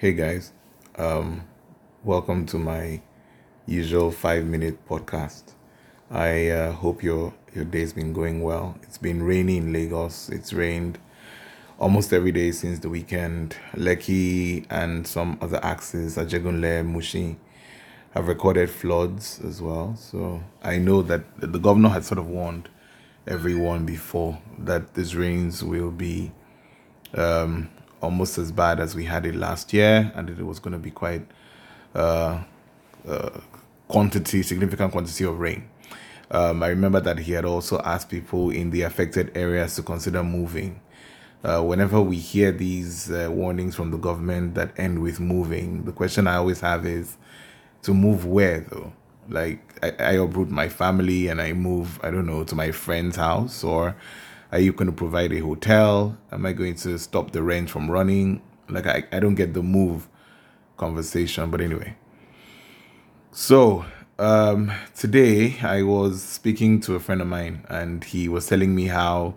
Hey guys, um, welcome to my usual five minute podcast. I uh, hope your your day's been going well. It's been rainy in Lagos. It's rained almost every day since the weekend. Lekki and some other axes, Ajegunle, Mushin, have recorded floods as well. So I know that the governor had sort of warned everyone before that these rains will be um, almost as bad as we had it last year, and it was going to be quite uh, uh, quantity, significant quantity of rain. Um, I remember that he had also asked people in the affected areas to consider moving. Uh, whenever we hear these uh, warnings from the government that end with moving, the question I always have is to move where though? Like I, I uproot my family and I move, I don't know, to my friend's house or are you going to provide a hotel? Am I going to stop the rent from running? Like I, I don't get the move conversation, but anyway. So um, today I was speaking to a friend of mine and he was telling me how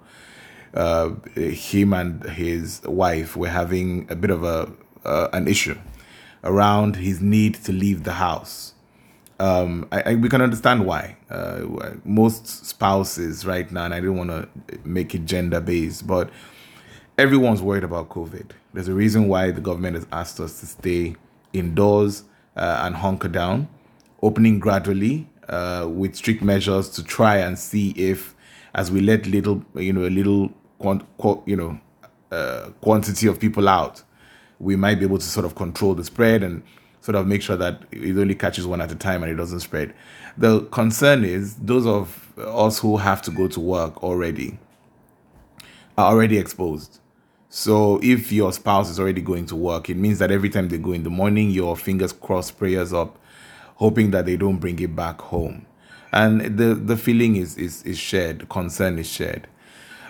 uh, him and his wife were having a bit of a uh, an issue around his need to leave the house. Um, I, I, we can understand why. Uh, most spouses right now, and I don't want to make it gender based, but everyone's worried about COVID. There's a reason why the government has asked us to stay indoors uh, and hunker down, opening gradually uh, with strict measures to try and see if, as we let little, you know, a little, quant, you know, uh, quantity of people out, we might be able to sort of control the spread and sort of make sure that it only catches one at a time and it doesn't spread. The concern is those of us who have to go to work already are already exposed. So if your spouse is already going to work, it means that every time they go in the morning, your fingers crossed, prayers up, hoping that they don't bring it back home. And the, the feeling is, is, is shared, concern is shared.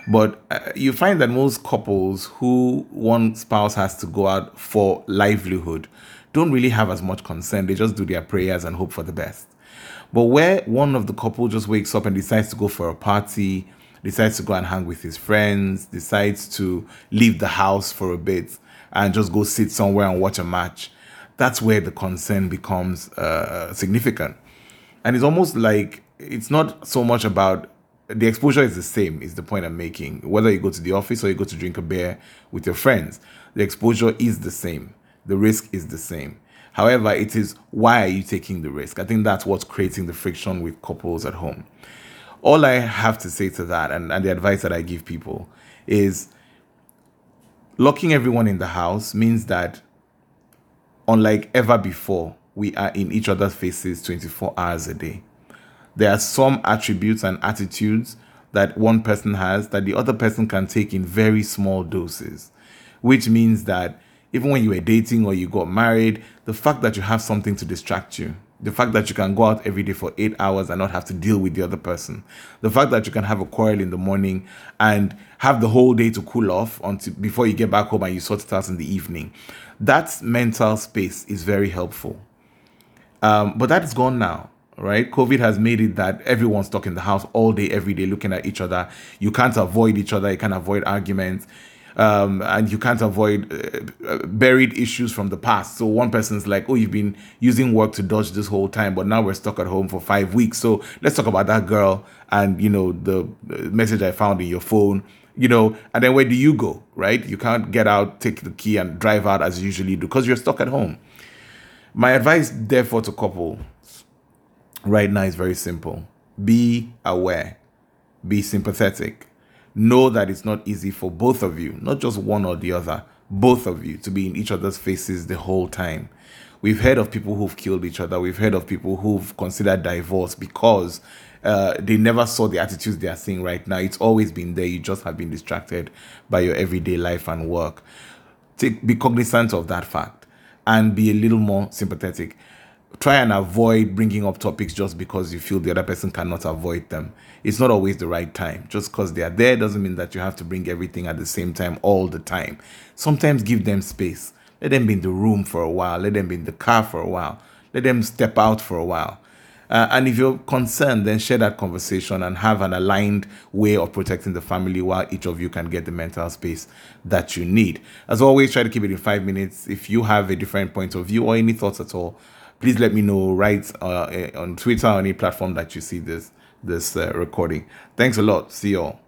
But uh, you find that most couples who one spouse has to go out for livelihood don't really have as much concern. They just do their prayers and hope for the best. But where one of the couple just wakes up and decides to go for a party, decides to go and hang with his friends, decides to leave the house for a bit and just go sit somewhere and watch a match, that's where the concern becomes uh, significant. And it's almost like it's not so much about the exposure is the same is the point i'm making. Whether you go to the office or you go to drink a beer with your friends the exposure is the same. The risk is the same. However it is why are you taking the risk? I think that's what's creating the friction with couples at home. All i have to say to that and, and the advice that i give people is locking everyone in the house means that unlike ever before we are in each other's faces 24 hours a day there are some attributes and attitudes that one person has that the other person can take in very small doses, which means that even when you were dating or you got married, the fact that you have something to distract you, the fact that you can go out every day for eight hours and not have to deal with the other person, the fact that you can have a quarrel in the morning and have the whole day to cool off until before you get back home and you sort it out in the evening, that mental space is very helpful. Um, but that is gone now right? COVID has made it that everyone's stuck in the house all day, every day, looking at each other. You can't avoid each other. You can't avoid arguments. Um, and you can't avoid uh, uh, buried issues from the past. So one person's like, "Oh, you've been using work to dodge this whole time, but now we're stuck at home for five weeks. So let's talk about that girl and you know the message I found in your phone, you know. And then where do you go? Right? You can't get out, take the key, and drive out as you usually do because you're stuck at home. My advice, therefore, to couple right now is very simple be aware, be sympathetic. Know that it's not easy for both of you, not just one or the other, both of you to be in each other's faces the whole time. We've heard of people who've killed each other. We've heard of people who've considered divorce because uh, they never saw the attitudes they are seeing right now. It's always been there. You just have been distracted by your everyday life and work. Take, be cognizant of that fact and be a little more sympathetic try and avoid bringing up topics just because you feel the other person cannot avoid them. It's not always the right time. Just because they are there doesn't mean that you have to bring everything at the same time all the time. Sometimes give them space. Let them be in the room for a while. Let them be in the car for a while. Let them step out for a while. Uh, and if you're concerned, then share that conversation and have an aligned way of protecting the family while each of you can get the mental space that you need. As always, try to keep it in five minutes. If you have a different point of view or any thoughts at all, Please let me know right uh, eh, on Twitter or any platform that you see this this uh, recording. Thanks a lot. See you all.